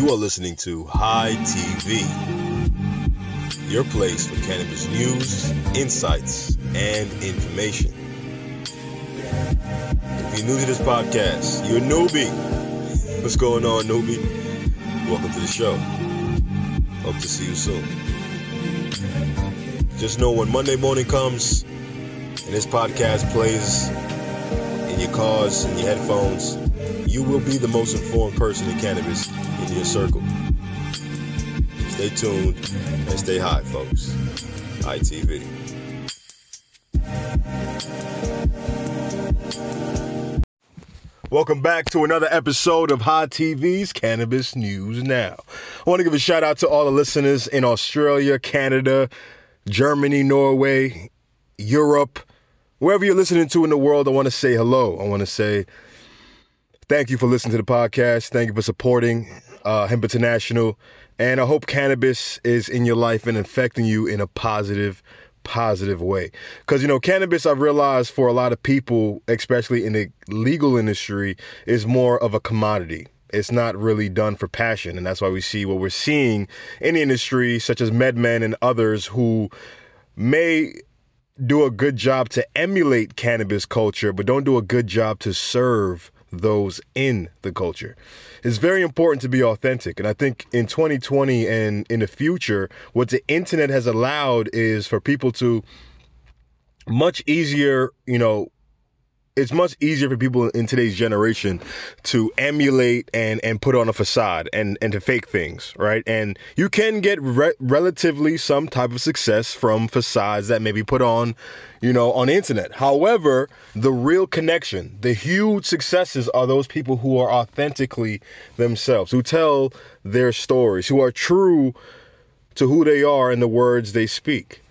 You are listening to High TV, your place for cannabis news, insights, and information. If you're new to this podcast, you're a newbie. What's going on, newbie? Welcome to the show. Hope to see you soon. Just know when Monday morning comes and this podcast plays in your cars and your headphones, you will be the most informed person in cannabis your circle. Stay tuned and stay high, folks. ITV. Welcome back to another episode of High TV's Cannabis News Now. I want to give a shout out to all the listeners in Australia, Canada, Germany, Norway, Europe, wherever you're listening to in the world. I want to say hello. I want to say thank you for listening to the podcast. Thank you for supporting uh, Hemp International. And I hope cannabis is in your life and affecting you in a positive, positive way. Because, you know, cannabis, I've realized for a lot of people, especially in the legal industry, is more of a commodity. It's not really done for passion. And that's why we see what we're seeing in the industry, such as MedMen and others who may do a good job to emulate cannabis culture, but don't do a good job to serve those in the culture. It's very important to be authentic. And I think in 2020 and in the future, what the internet has allowed is for people to much easier, you know, it's much easier for people in today's generation to emulate and and put on a facade and and to fake things right? And you can get re- relatively some type of success from facades that may be put on you know on the internet. However the real connection the huge successes are those people who are authentically themselves who tell their stories who are true to who they are and the words they speak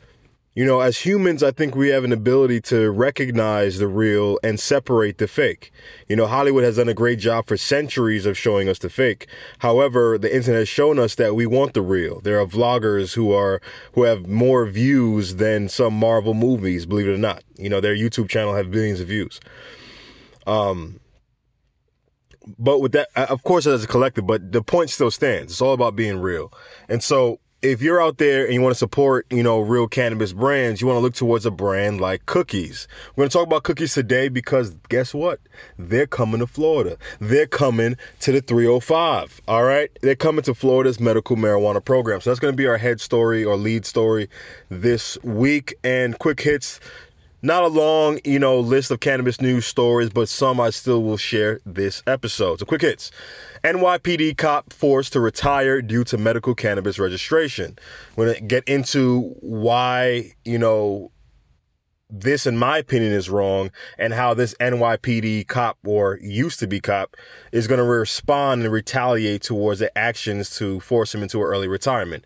you know, as humans, I think we have an ability to recognize the real and separate the fake. You know, Hollywood has done a great job for centuries of showing us the fake. However, the internet has shown us that we want the real. There are vloggers who are who have more views than some Marvel movies, believe it or not. You know, their YouTube channel have billions of views. Um but with that, of course, as a collective, but the point still stands. It's all about being real. And so if you're out there and you want to support, you know, real cannabis brands, you want to look towards a brand like Cookies. We're going to talk about Cookies today because guess what? They're coming to Florida. They're coming to the 305. All right? They're coming to Florida's medical marijuana program. So that's going to be our head story or lead story this week. And quick hits not a long, you know, list of cannabis news stories, but some I still will share this episode. So quick hits. NYPD cop forced to retire due to medical cannabis registration. We're going to get into why, you know, this, in my opinion, is wrong, and how this NYPD cop or used to be cop is going to respond and retaliate towards the actions to force him into early retirement.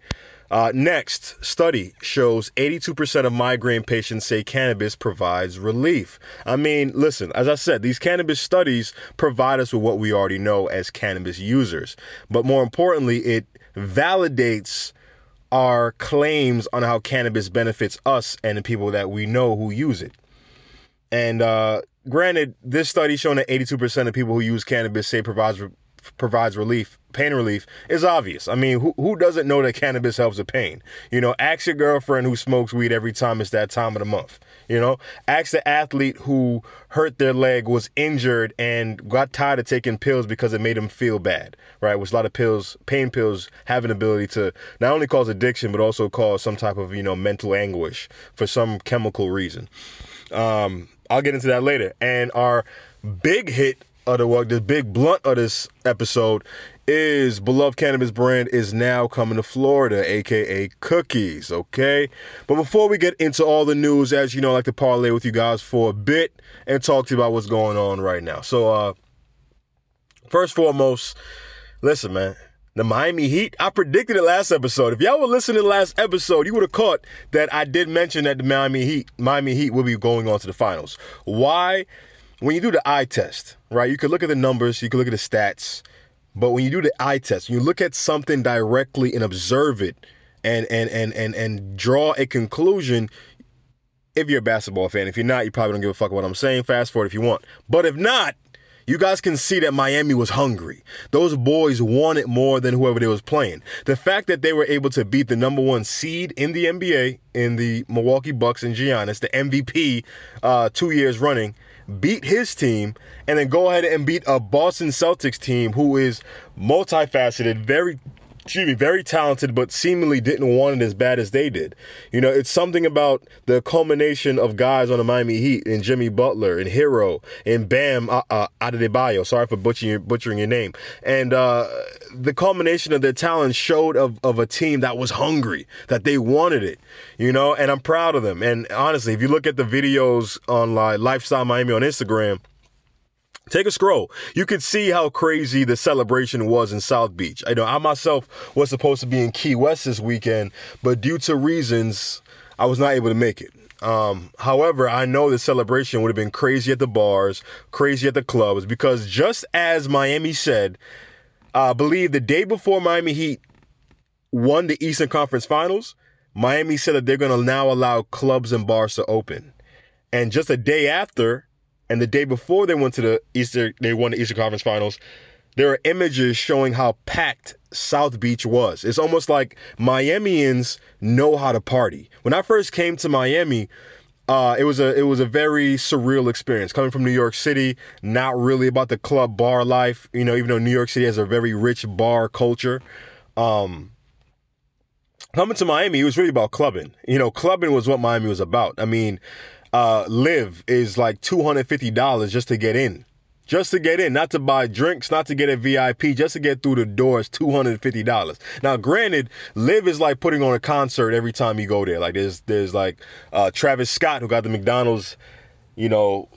Uh, next, study shows 82% of migraine patients say cannabis provides relief. I mean, listen, as I said, these cannabis studies provide us with what we already know as cannabis users. But more importantly, it validates our claims on how cannabis benefits us and the people that we know who use it. And uh, granted, this study showing that 82% of people who use cannabis say provides provides relief, pain relief, is obvious. I mean, who, who doesn't know that cannabis helps with pain? You know, ask your girlfriend who smokes weed every time it's that time of the month. You know, ask the athlete who hurt their leg, was injured, and got tired of taking pills because it made them feel bad, right? Which a lot of pills, pain pills, have an ability to not only cause addiction, but also cause some type of, you know, mental anguish for some chemical reason. Um, I'll get into that later. And our big hit of the the big blunt of this episode is beloved cannabis brand is now coming to Florida, aka Cookies. Okay, but before we get into all the news, as you know, I like to parlay with you guys for a bit and talk to you about what's going on right now. So, uh, first foremost, listen, man. The Miami Heat, I predicted it last episode. If y'all were listening to the last episode, you would have caught that I did mention that the Miami Heat, Miami Heat will be going on to the finals. Why? When you do the eye test, right, you can look at the numbers, you can look at the stats, but when you do the eye test, you look at something directly and observe it and and and and and draw a conclusion. If you're a basketball fan, if you're not, you probably don't give a fuck what I'm saying. Fast forward if you want. But if not, You guys can see that Miami was hungry. Those boys wanted more than whoever they was playing. The fact that they were able to beat the number one seed in the NBA in the Milwaukee Bucks and Giannis, the MVP, uh, two years running, beat his team, and then go ahead and beat a Boston Celtics team who is multifaceted, very excuse me, very talented, but seemingly didn't want it as bad as they did. You know, it's something about the culmination of guys on the Miami Heat and Jimmy Butler and Herro and Bam uh, uh, Adebayo. Sorry for butchering your, butchering your name. And uh, the culmination of their talent showed of, of a team that was hungry, that they wanted it. You know, and I'm proud of them. And honestly, if you look at the videos on like Lifestyle Miami on Instagram, Take a scroll. You could see how crazy the celebration was in South Beach. I know I myself was supposed to be in Key West this weekend, but due to reasons, I was not able to make it. Um, however, I know the celebration would have been crazy at the bars, crazy at the clubs, because just as Miami said, I believe the day before Miami Heat won the Eastern Conference Finals, Miami said that they're going to now allow clubs and bars to open. And just a day after, and the day before they went to the Easter, they won the Eastern Conference Finals. There are images showing how packed South Beach was. It's almost like Miamians know how to party. When I first came to Miami, uh, it was a it was a very surreal experience coming from New York City. Not really about the club bar life, you know. Even though New York City has a very rich bar culture, um, coming to Miami, it was really about clubbing. You know, clubbing was what Miami was about. I mean, uh, LIV is like $250 just to get in. Just to get in, not to buy drinks, not to get a VIP, just to get through the door is $250. Now, granted, LIV is like putting on a concert every time you go there. Like there's there's like uh, Travis Scott who got the McDonald's, you know,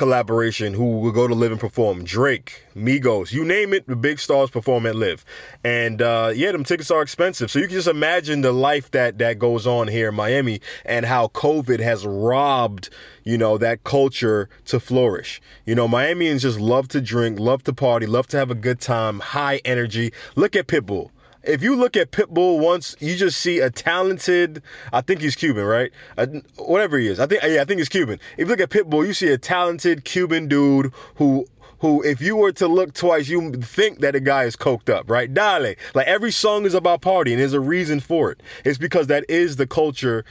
collaboration who will go to LIV and perform. Drake, Migos, you name it, the big stars perform at LIV. And uh, yeah, them tickets are expensive. So you can just imagine the life that that goes on here in Miami and how COVID has robbed, you know, that culture to flourish. You know, Miamians just love to drink, love to party, love to have a good time, high energy. Look at Pitbull if you look at Pitbull once, you just see a talented. I think he's Cuban, right? Whatever he is, I think yeah, I think he's Cuban. If you look at Pitbull, you see a talented Cuban dude who who, if you were to look twice, you think that the guy is coked up, right? Dale. Like every song is about partying. And there's a reason for it. It's because that is the culture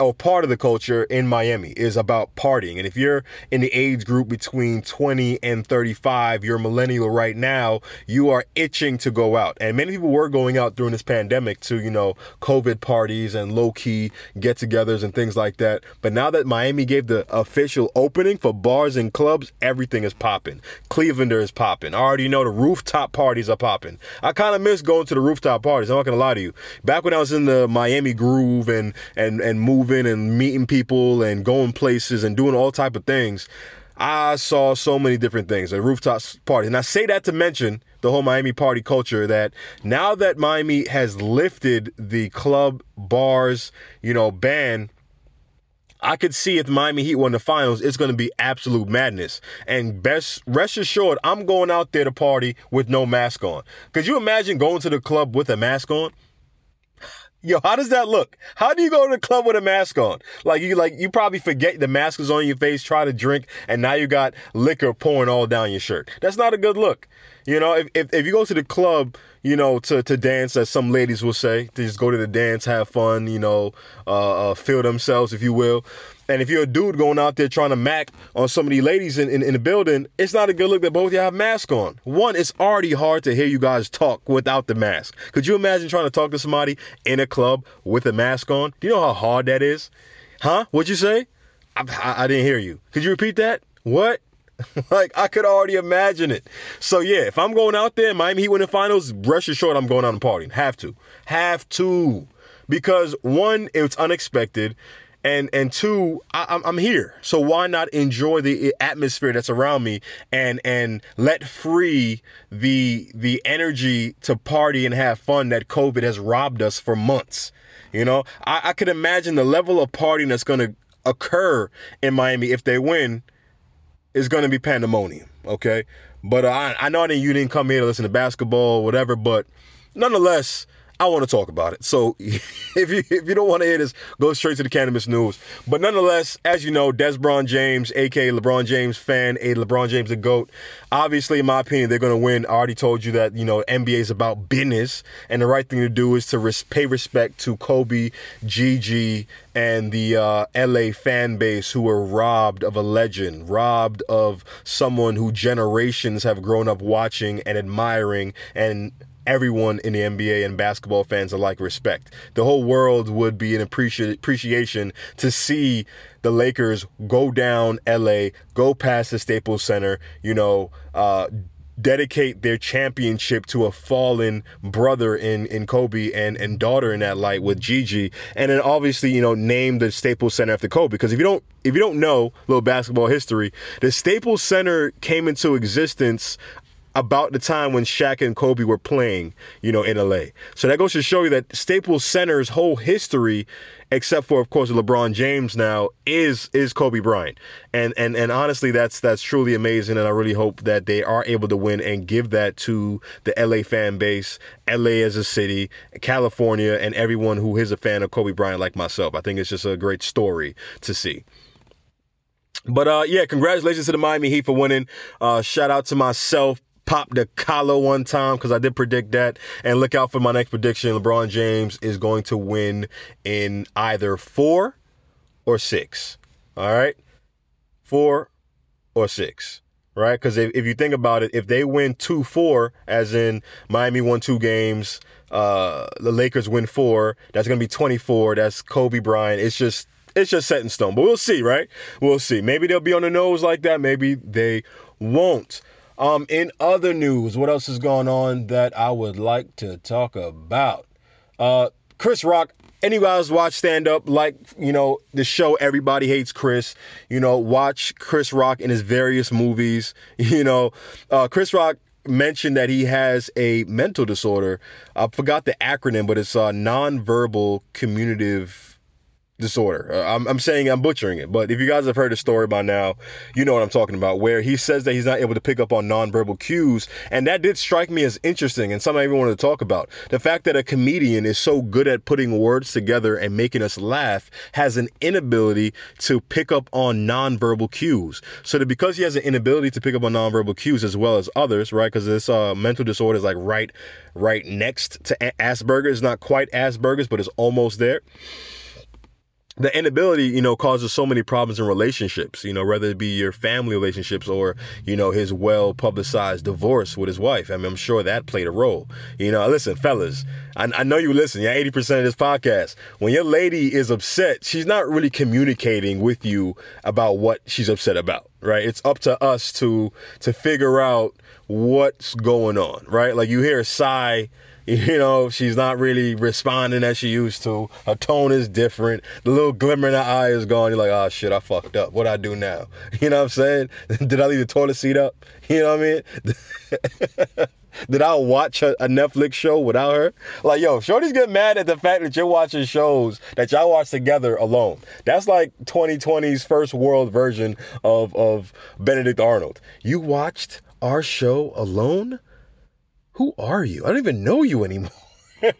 or part of the culture in Miami is about partying. And if you're in the age group between 20 and 35, you're a millennial right now, you are itching to go out. And many people were going out during this pandemic to, you know, COVID parties and low key get togethers and things like that. But now that Miami gave the official opening for bars and clubs, everything is popping. Clevelander is popping. I already know the rooftop parties are popping. I kind of miss going to the rooftop parties. I'm not going to lie to you. Back when I was in the Miami groove and, and, and moving moving and meeting people and going places and doing all type of things. I saw so many different things at rooftop parties. And I say that to mention the whole Miami party culture that now that Miami has lifted the club bars, you know, ban, I could see if Miami Heat won the finals, it's going to be absolute madness. And best rest assured, I'm going out there to party with no mask on. Could you imagine going to the club with a mask on? Yo, how does that look? How do you go to the club with a mask on? Like you like you probably forget the mask is on your face, try to drink, and now you got liquor pouring all down your shirt. That's not a good look. You know, if, if, if you go to the club, you know, to, to dance, as some ladies will say, to just go to the dance, have fun, you know, uh, uh, feel themselves, if you will. And if you're a dude going out there trying to mac on some of these ladies in, in, in the building, it's not a good look that both of you have masks on. One, it's already hard to hear you guys talk without the mask. Could you imagine trying to talk to somebody in a club with a mask on? Do you know how hard that is? Huh? What'd you say? I, I, I didn't hear you. Could you repeat that? What? like I could already imagine it. So yeah, if I'm going out there, Miami Heat win the finals, rest assured I'm going out and partying. Have to, have to, because one, it's unexpected and and two I, i'm here. So why not enjoy the atmosphere that's around me and and let free the the energy to party and have fun that covid has robbed us for months you know? I, I could imagine the level of partying that's going to occur in miami if they win is going to be pandemonium okay? But uh, I, I know that you didn't come here to listen to basketball or whatever but nonetheless I want to talk about it. So if you if you don't want to hear this, go straight to the cannabis news. But nonetheless, as you know, Desbron James, aka LeBron James fan, a LeBron James the GOAT. Obviously, in my opinion, they're gonna win. I already told you that, you know, NBA is about business, and the right thing to do is to res- pay respect to Kobe, Gigi, and the uh, LA fan base who were robbed of a legend, robbed of someone who generations have grown up watching and admiring and everyone in the NBA and basketball fans alike respect. The whole world would be an appreci- appreciation to see the Lakers go down LA, go past the Staples Center, you know, uh, dedicate their championship to a fallen brother in in Kobe and and daughter in that light with Gigi, and then obviously you know name the Staples Center after Kobe. Because if you don't if you don't know little basketball history, the Staples Center came into existence about the time when Shaq and Kobe were playing, you know, in LA. So that goes to show you that Staples Center's whole history, except for of course LeBron James now, is is Kobe Bryant. And and and honestly that's that's truly amazing and I really hope that they are able to win and give that to the LA fan base, LA as a city, California and everyone who is a fan of Kobe Bryant like myself. I think it's just a great story to see. But uh, yeah, congratulations to the Miami Heat for winning. Uh, shout out to myself, Pop the collar one time because I did predict that. And look out for my next prediction. LeBron James is going to win in either four or six. All right? Four or six. Right? Because if, if you think about it, if they win 2 4, as in Miami won two games, uh, the Lakers win four, that's going to be 24. That's Kobe Bryant. It's just. It's just set in stone, but we'll see, right? We'll see. Maybe they'll be on the nose like that. Maybe they won't. Um, in other news, what else is going on that I would like to talk about? Uh, Chris Rock. Anybody's watch stand up like you know the show Everybody Hates Chris. You know, watch Chris Rock in his various movies. You know, uh, Chris Rock mentioned that he has a mental disorder. I forgot the acronym, but it's uh, nonverbal communicative disorder. Uh, I'm, I'm saying I'm butchering it, but if you guys have heard the story by now, you know what I'm talking about, where he says that he's not able to pick up on nonverbal cues. And that did strike me as interesting and something I even wanted to talk about. The fact that a comedian is so good at putting words together and making us laugh has an inability to pick up on nonverbal cues. So that because he has an inability to pick up on nonverbal cues as well as others, right? Because this uh, mental disorder is like right, right next to Asperger's, not quite Asperger's, but it's almost there the inability, you know, causes so many problems in relationships, you know, whether it be your family relationships or, you know, his well publicized divorce with his wife. I mean, I'm sure that played a role. You know, listen, fellas, I, I know you listen. Yeah, 80% of this podcast. When your lady is upset, she's not really communicating with you about what she's upset about, right? It's up to us to to figure out what's going on, right? Like you hear a sigh you know, she's not really responding as she used to. Her tone is different. The little glimmer in her eye is gone. You're like, oh shit, I fucked up. What I do now? You know what I'm saying? Did I leave the toilet seat up? You know what I mean? Did I watch a, Netflix show without her? Like, yo, Shorty's get mad at the fact that you're watching shows that y'all watch together alone. That's like 2020's first world version of, of Benedict Arnold. You watched our show alone? Who are you? I don't even know you anymore.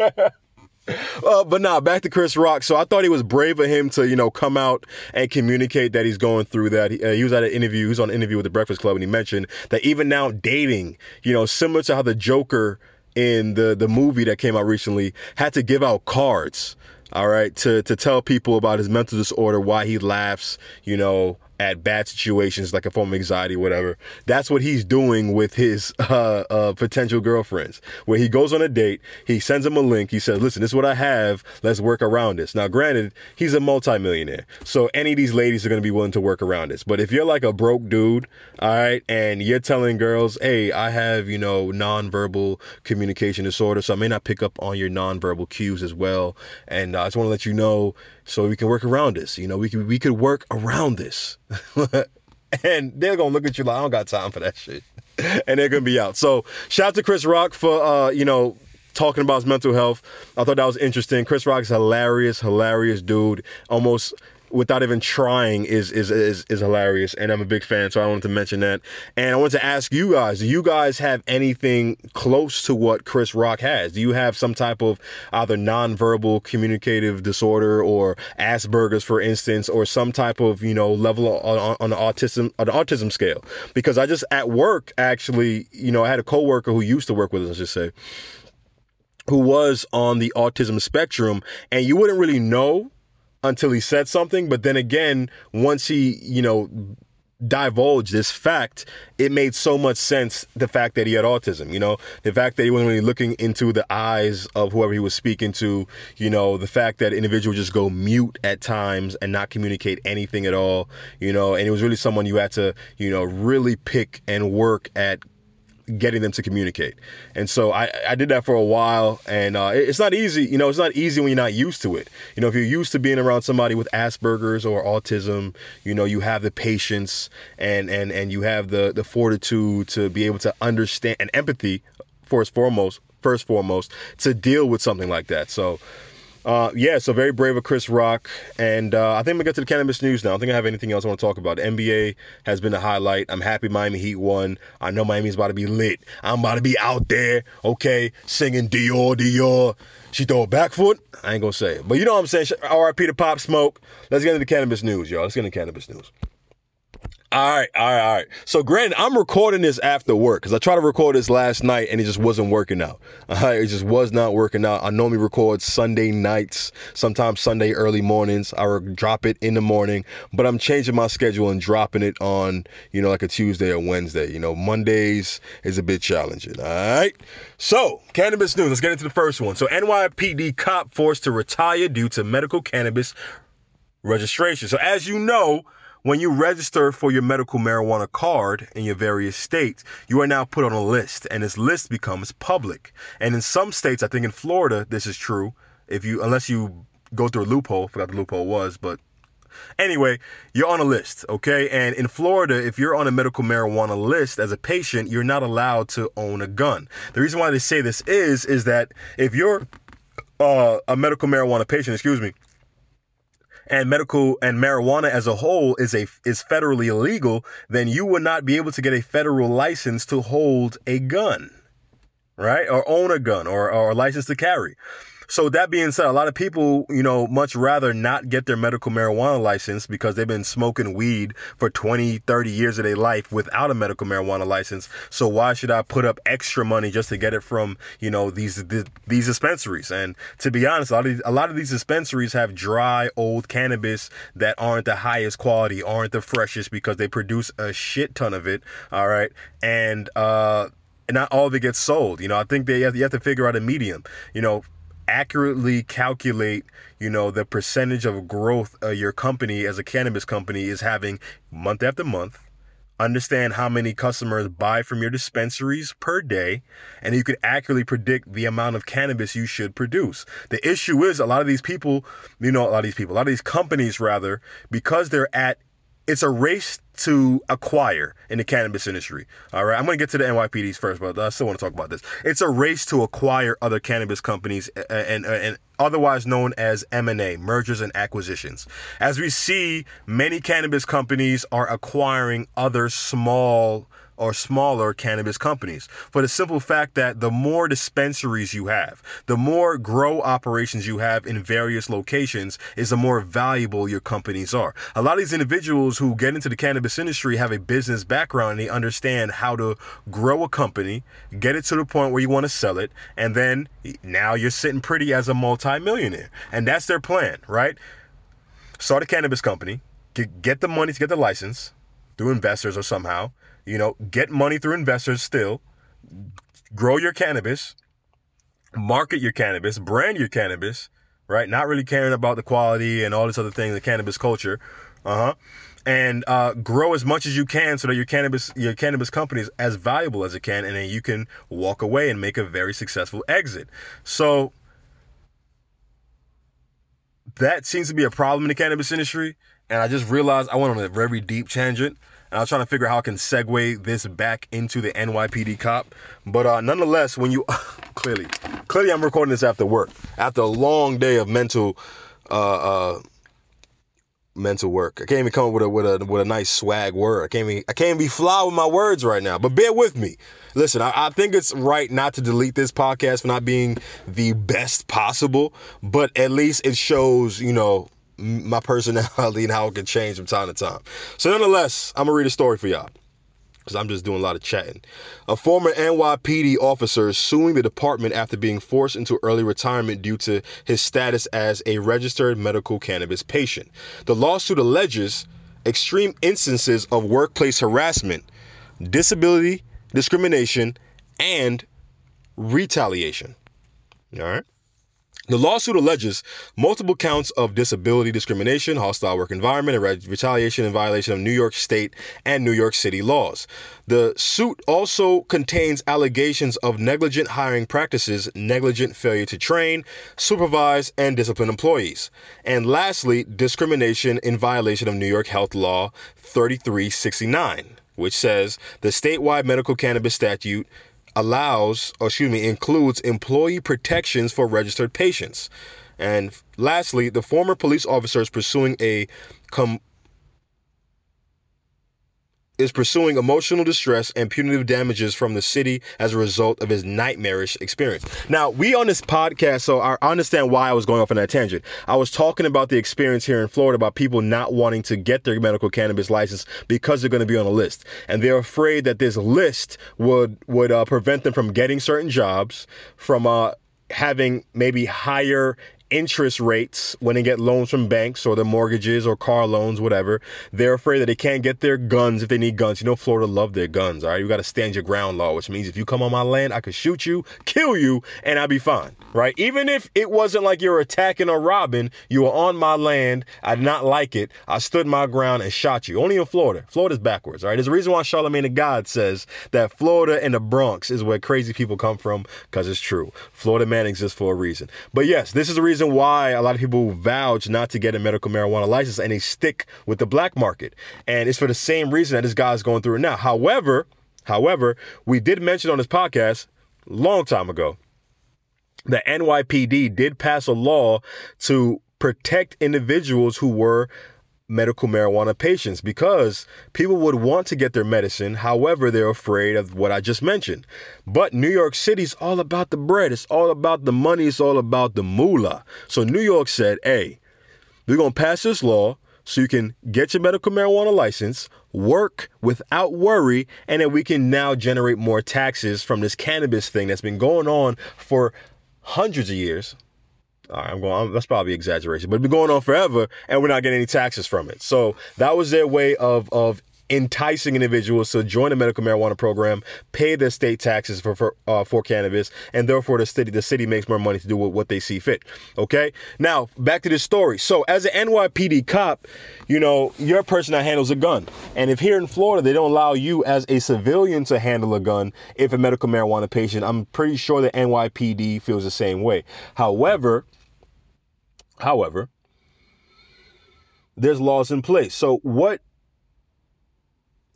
Uh, but nah, back to Chris Rock. So I thought he was brave of him to, you know, come out and communicate that he's going through that. He, uh, he was at an interview, he was on an interview with the Breakfast Club, and he mentioned that even now dating, you know, similar to how the Joker in the the movie that came out recently had to give out cards, all right, to to tell people about his mental disorder, why he laughs, you know, at bad situations like a form of anxiety whatever that's what he's doing with his uh, uh, potential girlfriends. Where he goes on a date he sends them a link. He says listen this is what i have. Let's work around this. Now granted he's a multimillionaire so any of these ladies are going to be willing to work around this. But if you're like a broke dude all right and you're telling girls hey i have you know nonverbal communication disorder so i may not pick up on your nonverbal cues as well and uh, i just want to let you know so we can work around this. You know, we could we could work around this. and they're gonna look at you like I don't got time for that shit. and they're gonna be out. So shout out to Chris Rock for uh, you know, talking about his mental health. I thought that was interesting. Chris Rock's hilarious, hilarious dude. Almost without even trying is, is is is hilarious and I'm a big fan so I wanted to mention that. And I wanted to ask you guys do you guys have anything close to what Chris Rock has? Do you have some type of either nonverbal communicative disorder or Asperger's for instance or some type of you know level on, on the autism on the autism scale? Because I just at work actually you know I had a coworker who used to work with us I should say who was on the autism spectrum and you wouldn't really know until he said something. But then again, once he, you know, divulged this fact, it made so much sense the fact that he had autism, you know, the fact that he wasn't really looking into the eyes of whoever he was speaking to, you know, the fact that individuals just go mute at times and not communicate anything at all, you know, and it was really someone you had to, you know, really pick and work at getting them to communicate. And so I, I did that for a while, and uh, it's not easy. You know, it's not easy when you're not used to it. You know, if you're used to being around somebody with Asperger's or autism, you know, you have the patience and and and you have the the fortitude to be able to understand and empathy, first foremost, first foremost, to deal with something like that. So uh, yeah, so very brave of Chris Rock. And uh, I think I'm going to get to the cannabis news now. I think I have anything else I want to talk about. The NBA has been a highlight. I'm happy Miami Heat won. I know Miami's about to be lit. I'm about to be out there, okay, singing Dior, Dior. She throw a back foot. I ain't going to say it. But you know what I'm saying? RIP to Pop Smoke. Let's get into the cannabis news, y'all. Let's get into cannabis news. All right, all right, all right. So, granted, I'm recording this after work because I tried to record this last night and it just wasn't working out. it just was not working out. I normally record Sunday nights, sometimes Sunday early mornings. I drop it in the morning, but I'm changing my schedule and dropping it on, you know, like a Tuesday or Wednesday. You know, Mondays is a bit challenging. All right. So, cannabis news. Let's get into the first one. So, NYPD cop forced to retire due to medical cannabis registration. So, as you know, when you register for your medical marijuana card in your various states, you are now put on a list and this list becomes public. And in some states, I think in Florida, this is true. If you, unless you go through a loophole, forgot the loophole was, but Anyway, you're on a list, okay? And in Florida, if you're on a medical marijuana list as a patient, you're not allowed to own a gun. The reason why they say this is, is that if you're uh, a medical marijuana patient, excuse me, and medical and marijuana as a whole is a is federally illegal, then you would not be able to get a federal license to hold a gun, right? Or own a gun or, or a license to carry. So that being said, a lot of people, you know, much rather not get their medical marijuana license because they've been smoking weed for 20, 30 years of their life without a medical marijuana license. So why should I put up extra money just to get it from, you know, these these dispensaries? And to be honest, a lot of, a lot of these dispensaries have dry old cannabis that aren't the highest quality, aren't the freshest because they produce a shit ton of it, all right? And uh not all of it gets sold. You know, I think they have, you have to figure out a medium. You know, accurately calculate, you know, the percentage of growth uh, your company as a cannabis company is having month after month. Understand how many customers buy from your dispensaries per day, and you can accurately predict the amount of cannabis you should produce. The issue is a lot of these people, you know, a lot of these people, a lot of these companies rather, because they're at it's a race to acquire in the cannabis industry. All right, I'm going to get to the NYPDs first, but I still want to talk about this. It's a race to acquire other cannabis companies and, and, and otherwise known as M&A, mergers and acquisitions. As we see, many cannabis companies are acquiring other small or smaller cannabis companies for the simple fact that the more dispensaries you have, the more grow operations you have in various locations is the more valuable your companies are. A lot of these individuals who get into the cannabis industry have a business background and they understand how to grow a company, get it to the point where you want to sell it, and then now you're sitting pretty as a multimillionaire. And that's their plan, right? Start a cannabis company, get the money to get the license through investors or somehow, you know, get money through investors still, grow your cannabis, market your cannabis, brand your cannabis, right? Not really caring about the quality and all this other thing, the cannabis culture. Uh-huh. And uh, grow as much as you can so that your cannabis your cannabis company is as valuable as it can, and then you can walk away and make a very successful exit. So that seems to be a problem in the cannabis industry. And I just realized I went on a very deep tangent and I was trying to figure out how I can segue this back into the NYPD cop. But uh, nonetheless, when you clearly, clearly, I'm recording this after work, after a long day of mental, uh, uh, mental work. I can't even come up with a with a with a nice swag word. I can't even I can't be fly with my words right now. But bear with me. Listen, I, I think it's right not to delete this podcast for not being the best possible, but at least it shows, you know, my personality and how it can change from time to time. So nonetheless, I'm gonna read a story for y'all because I'm just doing a lot of chatting. A former NYPD officer is suing the department after being forced into early retirement due to his status as a registered medical cannabis patient. The lawsuit alleges extreme instances of workplace harassment, disability discrimination, and retaliation. All right. The lawsuit alleges multiple counts of disability discrimination, hostile work environment, and retaliation in violation of New York State and New York City laws. The suit also contains allegations of negligent hiring practices, negligent failure to train, supervise, and discipline employees. And lastly, discrimination in violation of New York Health Law 3369, which says the statewide medical cannabis statute allows, or excuse me, includes employee protections for registered patients. And lastly, the former police officer is pursuing a com- is pursuing emotional distress and punitive damages from the city as a result of his nightmarish experience. Now, we on this podcast, so I understand why I was going off on that tangent. I was talking about the experience here in Florida about people not wanting to get their medical cannabis license because they're going to be on a list, and they're afraid that this list would would uh, prevent them from getting certain jobs, from uh, having maybe higher interest rates when they get loans from banks or their mortgages or car loans, whatever. They're afraid that they can't get their guns if they need guns. You know, Florida love their guns, all right? You got to stand your ground law, which means if you come on my land, I could shoot you, kill you, and I'd be fine, right? Even if it wasn't like you're attacking or robbing, you were on my land. I did not like it. I stood my ground and shot you. Only in Florida. Florida's backwards, all right? There's a reason why Charlemagne the God says that Florida and the Bronx is where crazy people come from because it's true. Florida man exists for a reason. But yes, this is the reason reason why a lot of people vouch not to get a medical marijuana license and they stick with the black market. And it's for the same reason that this guy's going through it now. However, however, we did mention on this podcast long time ago the NYPD did pass a law to protect individuals who were medical marijuana patients because people would want to get their medicine. However, they're afraid of what I just mentioned. But New York City's all about the bread. It's all about the money. It's all about the moolah. So New York said, hey, we're going to pass this law so you can get your medical marijuana license, work without worry, and then we can now generate more taxes from this cannabis thing that's been going on for hundreds of years I'm going. That's probably exaggeration, but it's been going on forever, and we're not getting any taxes from it. So that was their way of of enticing individuals to join the medical marijuana program, pay their state taxes for for, uh, for cannabis, and therefore the city the city makes more money to do what, what they see fit. Okay, now back to this story. So as an NYPD cop, you know you're a person that handles a gun, and if here in Florida they don't allow you as a civilian to handle a gun, if a medical marijuana patient, I'm pretty sure the NYPD feels the same way. However However, there's laws in place. So, what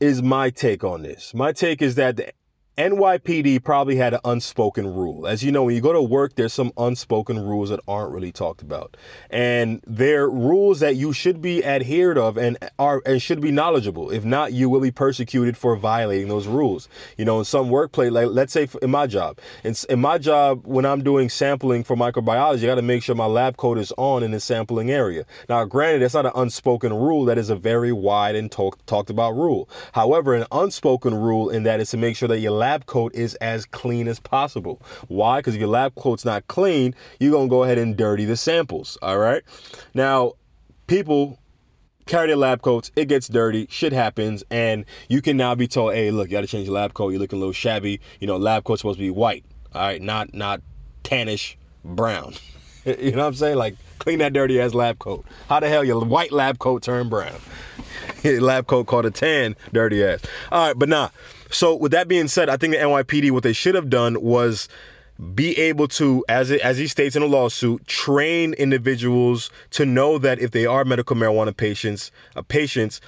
is my take on this? My take is that the NYPD probably had an unspoken rule. As you know, when you go to work, there's some unspoken rules that aren't really talked about. And they're rules that you should be adhered of and are and should be knowledgeable. If not, you will be persecuted for violating those rules. You know, in some workplace, like let's say in my job, in, in my job, when I'm doing sampling for microbiology, I got to make sure my lab coat is on in the sampling area. Now, granted, that's not an unspoken rule. That is a very wide and talk, talked about rule. However, an unspoken rule in that is to make sure that your lab coat is as clean as possible. Why? Because if your lab coat's not clean, you're to go ahead and dirty the samples. All right. Now, people carry their lab coats, it gets dirty, shit happens, and you can now be told, hey, look, you gotta change your lab coat, you're looking a little shabby. You know, lab coat's supposed to be white, all right, not not tannish brown. you know what I'm saying? Like clean that dirty ass lab coat. How the hell your white lab coat turn brown? lab coat called a tan, dirty ass. All right, but nah. So with that being said, I think the NYPD what they should have done was be able to, as it, as he states in a lawsuit, train individuals to know that if they are medical marijuana patients, uh, patients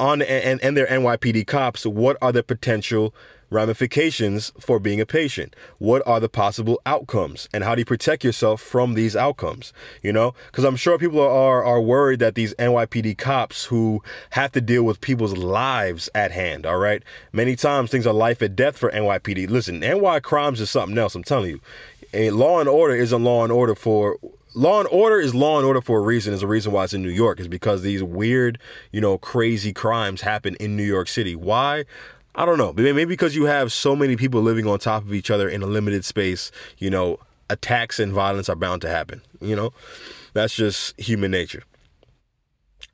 on and, and their NYPD cops, what are the potential ramifications for being a patient? What are the possible outcomes? And how do you protect yourself from these outcomes? You know, because I'm sure people are, are worried that these NYPD cops who have to deal with people's lives at hand, all right? Many times things are life and death for NYPD. Listen, NY crimes is something else, I'm telling you. Law and order isn't law and order for Law and Order is Law and Order for a reason. Is a reason why it's in New York. Is because these weird, you know, crazy crimes happen in New York City. Why? I don't know. Maybe because you have so many people living on top of each other in a limited space, you know, attacks and violence are bound to happen. You know, that's just human nature.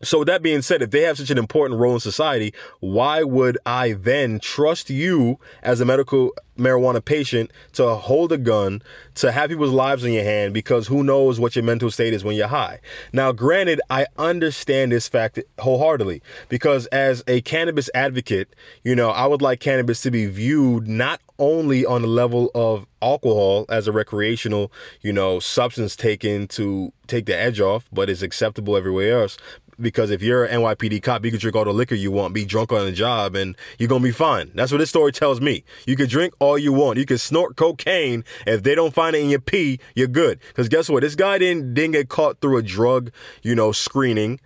So, with that being said, if they have such an important role in society, why would I then trust you as a medical marijuana patient to hold a gun, to have people's lives in your hand, because who knows what your mental state is when you're high? Now, granted, I understand this fact wholeheartedly. Because as a cannabis advocate, you know, I would like cannabis to be viewed not only on the level of alcohol as a recreational, you know, substance taken to take the edge off, but is acceptable everywhere else because if you're an NYPD cop, you can drink all the liquor you want, be drunk on the job, and you're gonna be fine. That's what this story tells me. You can drink all you want. You can snort cocaine. If they don't find it in your pee, you're good. Because guess what? This guy didn't didn't get caught through a drug, you know, screening.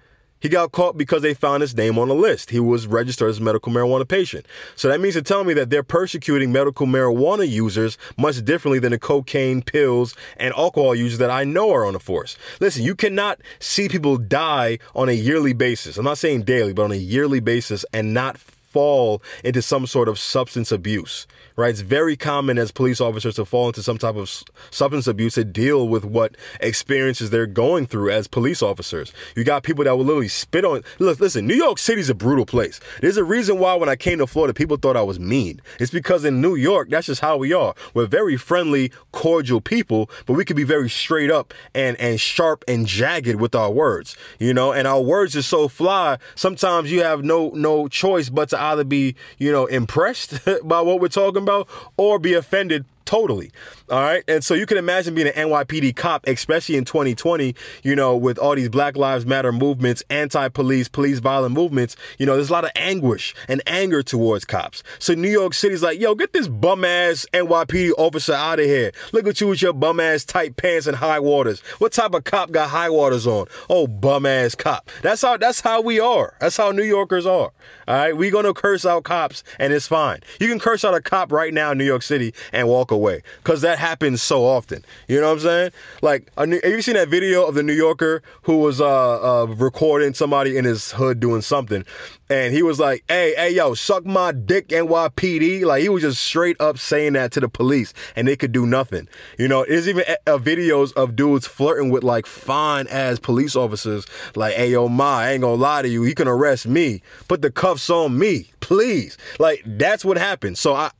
He got caught because they found his name on a list. He was registered as a medical marijuana patient. So that means to tell me that they're persecuting medical marijuana users much differently than the cocaine, pills, and alcohol users that I know are on the force. Listen, you cannot see people die on a yearly basis. I'm not saying daily, but on a yearly basis and not fall into some sort of substance abuse, right? It's very common as police officers to fall into some type of substance abuse to deal with what experiences they're going through as police officers. You got people that will literally spit on. Look, listen, New York City's a brutal place. There's a reason why when I came to Florida, people thought I was mean. It's because in New York, that's just how we are. We're very friendly, cordial people, but we can be very straight up and and sharp and jagged with our words, you know. And our words are so fly. Sometimes you have no no choice but to either be, you know, impressed by what we're talking about or be offended totally. All right. And so you can imagine being an NYPD cop, especially in 2020, you know, with all these Black Lives Matter movements, anti police, violent movements. You know, there's a lot of anguish and anger towards cops. So New York City's like, yo, get this bum ass NYPD officer out of here. Look at you with your bum ass tight pants and high waters. What type of cop got high waters on? Oh, bum ass cop. That's how that's how we are. That's how New Yorkers are. All right. We're gonna curse out cops and it's fine. You can curse out a cop right now in New York City and walk away because that happens so often. You know what I'm saying? Like, have you seen that video of the New Yorker who was uh, uh, recording somebody in his hood doing something? And he was like, hey, hey, yo, suck my dick, NYPD. Like, he was just straight up saying that to the police, and they could do nothing. You know, there's even uh, videos of dudes flirting with, like, fine ass police officers. Like, hey, yo, ma, I ain't gonna lie to you. He can arrest me. Put the cuffs on me, please. Like, that's what happened. So I,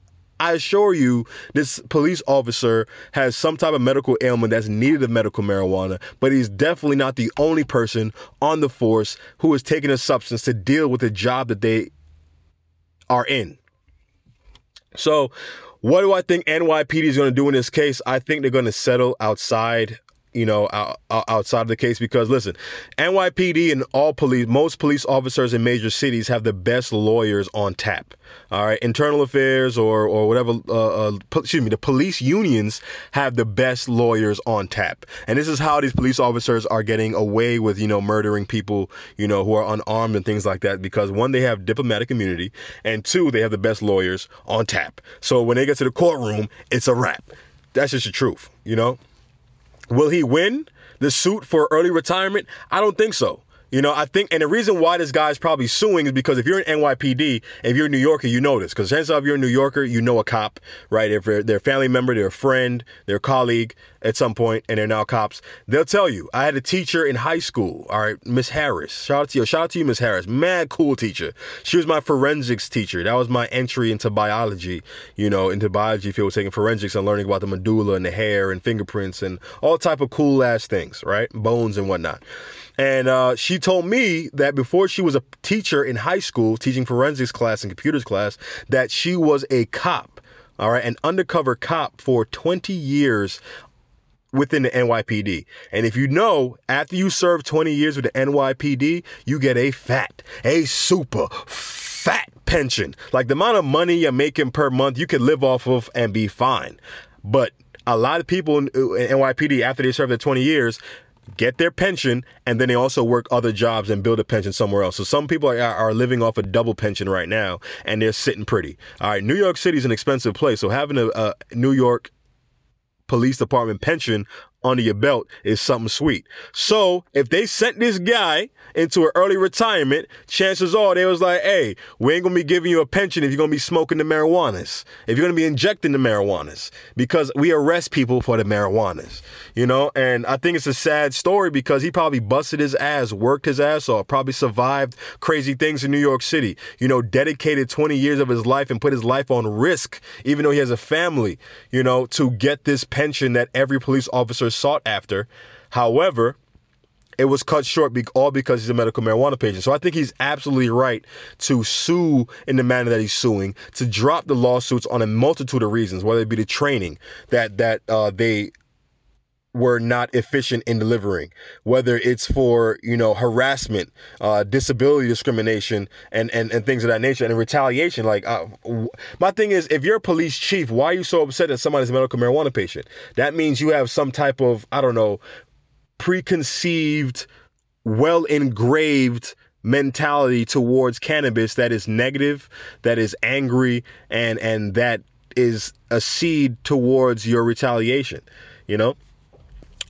I assure you, this police officer has some type of medical ailment that's needed of medical marijuana, but he's definitely not the only person on the force who is taking a substance to deal with the job that they are in. So, what do I think NYPD is going to do in this case? I think they're going to settle outside you know, outside of the case because listen, NYPD and all police, most police officers in major cities have the best lawyers on tap. All right, internal affairs or or whatever. Uh, uh, excuse me, the police unions have the best lawyers on tap, and this is how these police officers are getting away with you know murdering people you know who are unarmed and things like that because one they have diplomatic immunity, and two they have the best lawyers on tap. So when they get to the courtroom, it's a wrap. That's just the truth, you know. Will he win the suit for early retirement? I don't think so. You know, I think, and the reason why this guy's probably suing is because if you're an NYPD, if you're a New Yorker, you know this. Because chances are, if you're a New Yorker, you know a cop, right? If they're their family member, their friend, their colleague at some point, and they're now cops, they'll tell you. I had a teacher in high school, all right, Miss Harris. Shout out to you, shout out to you, Miss Harris. Mad cool teacher. She was my forensics teacher. That was my entry into biology. You know, into biology field, taking forensics and learning about the medulla and the hair and fingerprints and all type of cool ass things, right? Bones and whatnot. And uh, she told me that before she was a teacher in high school, teaching forensics class and computers class, that she was a cop, all right, an undercover cop for 20 years within the NYPD. And if you know, after you serve 20 years with the NYPD, you get a fat, a super fat pension. Like the amount of money you're making per month, you can live off of and be fine. But a lot of people in NYPD, after they serve their 20 years, get their pension and then they also work other jobs and build a pension somewhere else. So some people are, are living off a double pension right now and they're sitting pretty. All right, New York City is an expensive place. So having a, a New York police department pension under your belt is something sweet. So if they sent this guy into an early retirement, chances are they was like, hey, we ain't gonna be giving you a pension if you're gonna be smoking the marijuanas, if you're gonna be injecting the marijuanas, because we arrest people for the marijuanas, you know? And I think it's a sad story because he probably busted his ass, worked his ass off, probably survived crazy things in New York City, you know, dedicated 20 years of his life and put his life on risk, even though he has a family, you know, to get this pension that every police officer sought after. However, it was cut short all because he's a medical marijuana patient. So I think he's absolutely right to sue in the manner that he's suing, to drop the lawsuits on a multitude of reasons, whether it be the training that that uh, they were not efficient in delivering, whether it's for you know harassment, uh, disability discrimination, and, and and things of that nature, and retaliation. Like uh, my thing is, if you're a police chief, why are you so upset that somebody's a medical marijuana patient? That means you have some type of I don't know preconceived, well engraved mentality towards cannabis that is negative, that is angry, and and that is a seed towards your retaliation. You know.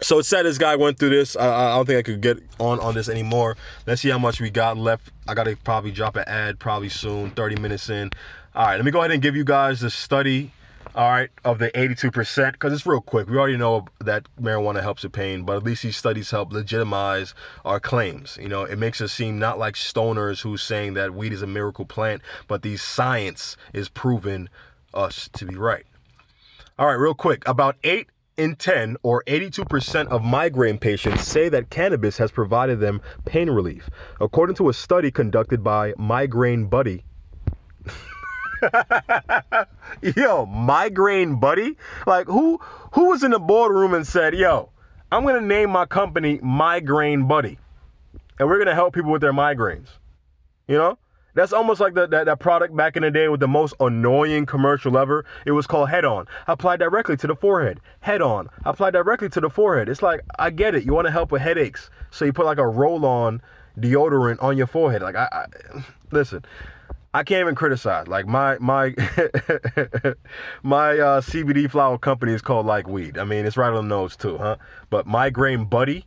So it's sad this guy went through this. I, I don't think I could get on on this anymore. Let's see how much we got left. I gotta probably drop an ad probably soon. 30 minutes in. All right, let me go ahead and give you guys the study all right, of the 82%, because it's real quick. We already know that marijuana helps with pain, but at least these studies help legitimize our claims. You know, it makes us seem not like stoners who's saying that weed is a miracle plant, but the science is proving us to be right. All right, real quick. About 8 in 10 or 82% of migraine patients say that cannabis has provided them pain relief, according to a study conducted by Migraine Buddy yo, migraine buddy? Like who who was in the boardroom and said, yo, I'm gonna name my company Migraine Buddy. And we're gonna help people with their migraines. You know? That's almost like the, that, that product back in the day with the most annoying commercial ever. It was called Head On. Apply directly to the forehead. Head On. Apply directly to the forehead. It's like, I get it. You want to help with headaches. So you put like a roll on deodorant on your forehead. Like, I, I listen, I can't even criticize. Like my my my uh, CBD flower company is called Like Weed. I mean, it's right on the nose too, huh? But Migraine Buddy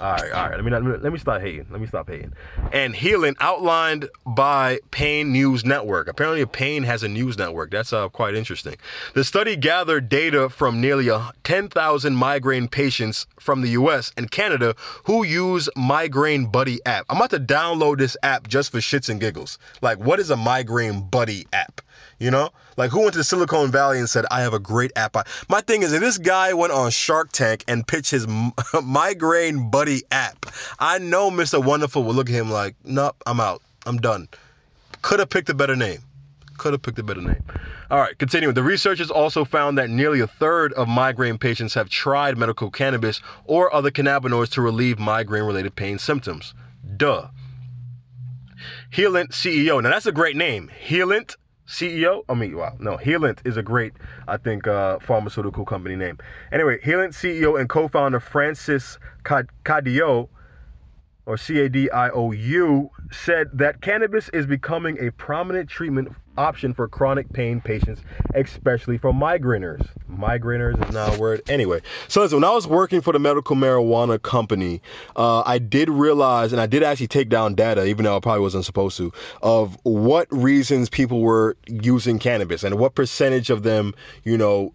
all right, all right. Let me not, let me stop hating. Let me stop hating. And healing outlined by Pain News Network. Apparently, Pain has a news network. That's uh, quite interesting. The study gathered data from nearly 10,000 migraine patients from the U.S. and Canada who use Migraine Buddy app. I'm about to download this app just for shits and giggles. Like, what is a Migraine Buddy app? You know, like who went to Silicon Valley and said, "I have a great app." My thing is, if this guy went on Shark Tank and pitched his migraine buddy app, I know Mr. Wonderful would look at him like, "Nope, I'm out. I'm done." Could have picked a better name. Could have picked a better name. All right, continuing. The researchers also found that nearly a third of migraine patients have tried medical cannabis or other cannabinoids to relieve migraine-related pain symptoms. Duh. Healint CEO. Now that's a great name. Healint CEO. I mean, wow, no, Healint is a great, I think, uh, pharmaceutical company name. Anyway, Healint CEO and co-founder Francis Cadiou or C A D I O U, said that cannabis is becoming a prominent treatment option for chronic pain patients, especially for migraineurs. Migraineurs is now a word. Anyway, so listen, when I was working for the medical marijuana company, uh, I did realize, and I did actually take down data, even though I probably wasn't supposed to, of what reasons people were using cannabis and what percentage of them, you know,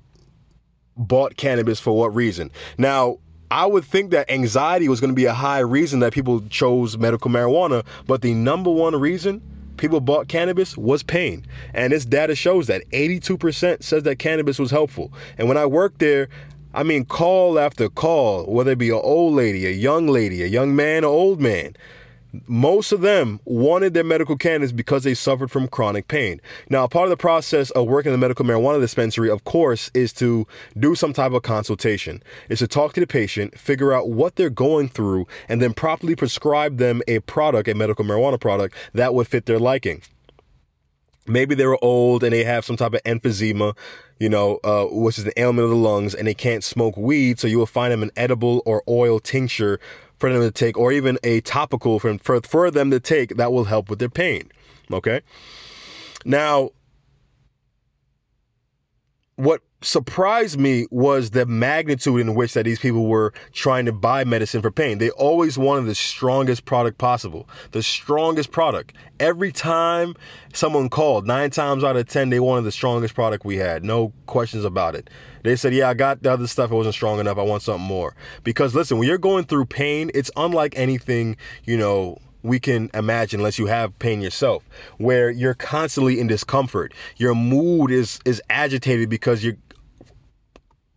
bought cannabis for what reason. Now, I would think that anxiety was going to be a high reason that people chose medical marijuana, but the number one reason people bought cannabis was pain. And this data shows that 82% says that cannabis was helpful. And when I worked there, I mean, call after call, whether it be an old lady, a young lady, a young man, an old man, most of them wanted their medical cannabis because they suffered from chronic pain. Now, part of the process of working in the medical marijuana dispensary, of course, is to do some type of consultation. Is to talk to the patient, figure out what they're going through, and then properly prescribe them a product, a medical marijuana product that would fit their liking maybe they were old and they have some type of emphysema, you know, uh, which is an ailment of the lungs, and they can't smoke weed. So you will find them an edible or oil tincture for them to take, or even a topical for, for, for them to take that will help with their pain. Okay. Now, what surprised me was the magnitude in which that these people were trying to buy medicine for pain. They always wanted the strongest product possible, the strongest product. Every time someone called, nine times out of ten, they wanted the strongest product we had. No questions about it. They said, "Yeah, I got the other stuff. It wasn't strong enough. I want something more." Because listen, when you're going through pain, it's unlike anything you know we can imagine unless you have pain yourself where you're constantly in discomfort your mood is is agitated because you're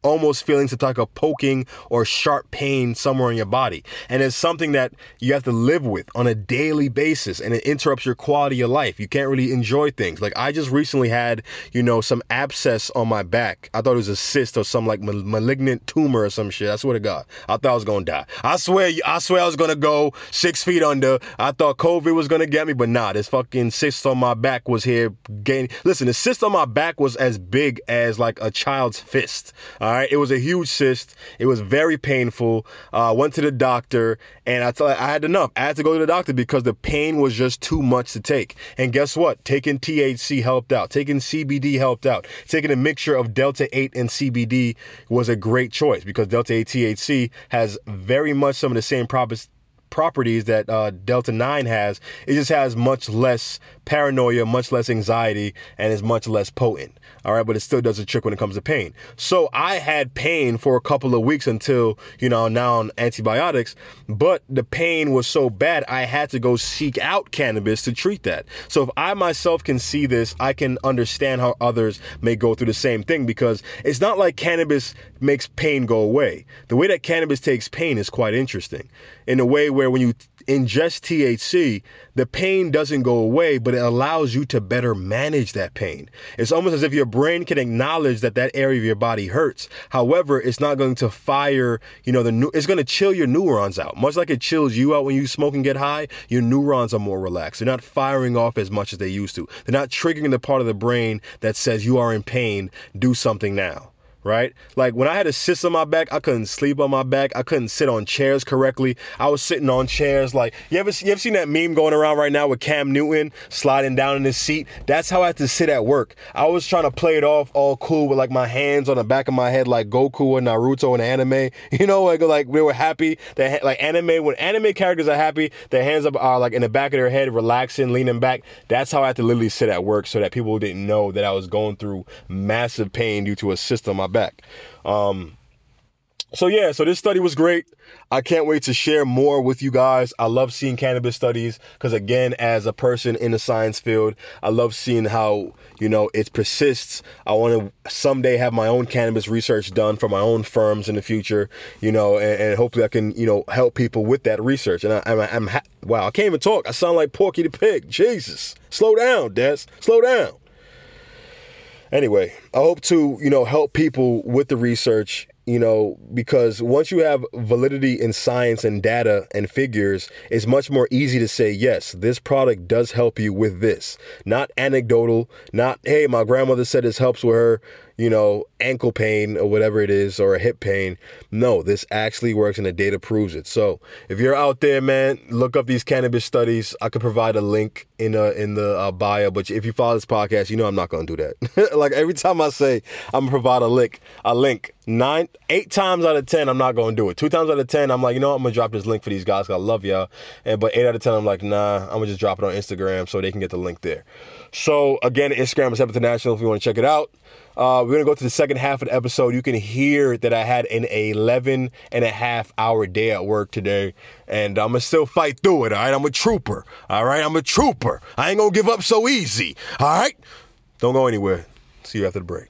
almost feeling some type of poking or sharp pain somewhere in your body. And it's something that you have to live with on a daily basis and it interrupts your quality of life. You can't really enjoy things. Like I just recently had, you know, some abscess on my back. I thought it was a cyst or some like malignant tumor or some shit. I swear to God. I thought I was to die. I swear, I swear I was to go six feet under. I thought COVID was to get me, but nah, this fucking cyst on my back was here gain Listen, the cyst on my back was as big as like a child's fist. All right, it was a huge cyst. It was very painful. I uh, went to the doctor, and I thought I had enough. I had to go to the doctor because the pain was just too much to take. And guess what? Taking THC helped out. Taking CBD helped out. Taking a mixture of Delta 8 and CBD was a great choice because Delta 8 THC has very much some of the same properties properties that uh, Delta 9 has. It just has much less paranoia, much less anxiety, and is much less potent. All right, but it still does a trick when it comes to pain. So I had pain for a couple of weeks until, you know, now on antibiotics, but the pain was so bad I had to go seek out cannabis to treat that. So if I myself can see this, I can understand how others may go through the same thing because it's not like cannabis makes pain go away. The way that cannabis takes pain is quite interesting in a way where when you ingest THC, the pain doesn't go away, but it allows you to better manage that pain. It's almost as if your brain can acknowledge that that area of your body hurts. However, it's not going to fire, you know, the it's going to chill your neurons out. Much like it chills you out when you smoke and get high, your neurons are more relaxed. They're not firing off as much as they used to. They're not triggering the part of the brain that says you are in pain, do something now right? Like when I had a cyst on my back, I couldn't sleep on my back. I couldn't sit on chairs correctly. I was sitting on chairs like you ever you ever seen that meme going around right now with Cam Newton sliding down in his seat? That's how I had to sit at work. I was trying to play it off all cool with like my hands on the back of my head like Goku or Naruto in anime. You know, like like we were happy. That like anime when anime characters are happy, their hands up are like in the back of their head, relaxing, leaning back. That's how I had to literally sit at work so that people didn't know that I was going through massive pain due to a cyst on my back. Um, so yeah, so this study was great. I can't wait to share more with you guys. I love seeing cannabis studies because again, as a person in the science field, I love seeing how, you know, it persists. I want to someday have my own cannabis research done for my own firms in the future, you know, and, and hopefully I can, you know, help people with that research. And I, am I'm, I'm ha- wow, I can't even talk. I sound like Porky the Pig. Jesus, slow down, Des, slow down anyway, I hope to, you know, help people with the research, you know, because once you have validity in science and data and figures, it's much more easy to say, yes, this product does help you with this. Not anecdotal, not, hey, my grandmother said this helps with her, you know, ankle pain or whatever it is, or a hip pain. No, this actually works and the data proves it. So if you're out there, man, look up these cannabis studies. I could provide a link in uh, in the uh, bio, but if you follow this podcast, you know I'm not gonna do that. like every time I say I'm gonna provide a link, a link, nine, eight times out of ten, I'm not gonna do it. Two times out of ten, I'm like, you know, what? I'm gonna drop this link for these guys. I love y'all. And but eight out of ten, I'm like, nah, I'm gonna just drop it on Instagram so they can get the link there. So again, Instagram is International if you want to check it out. Uh, we're gonna go to the second half of the episode. You can hear that I had an 11 and a half hour day at work today, and I'm gonna still fight through it. All right, I'm a trooper. All right, I'm a trooper. I ain't gonna give up so easy. All right, don't go anywhere. See you after the break.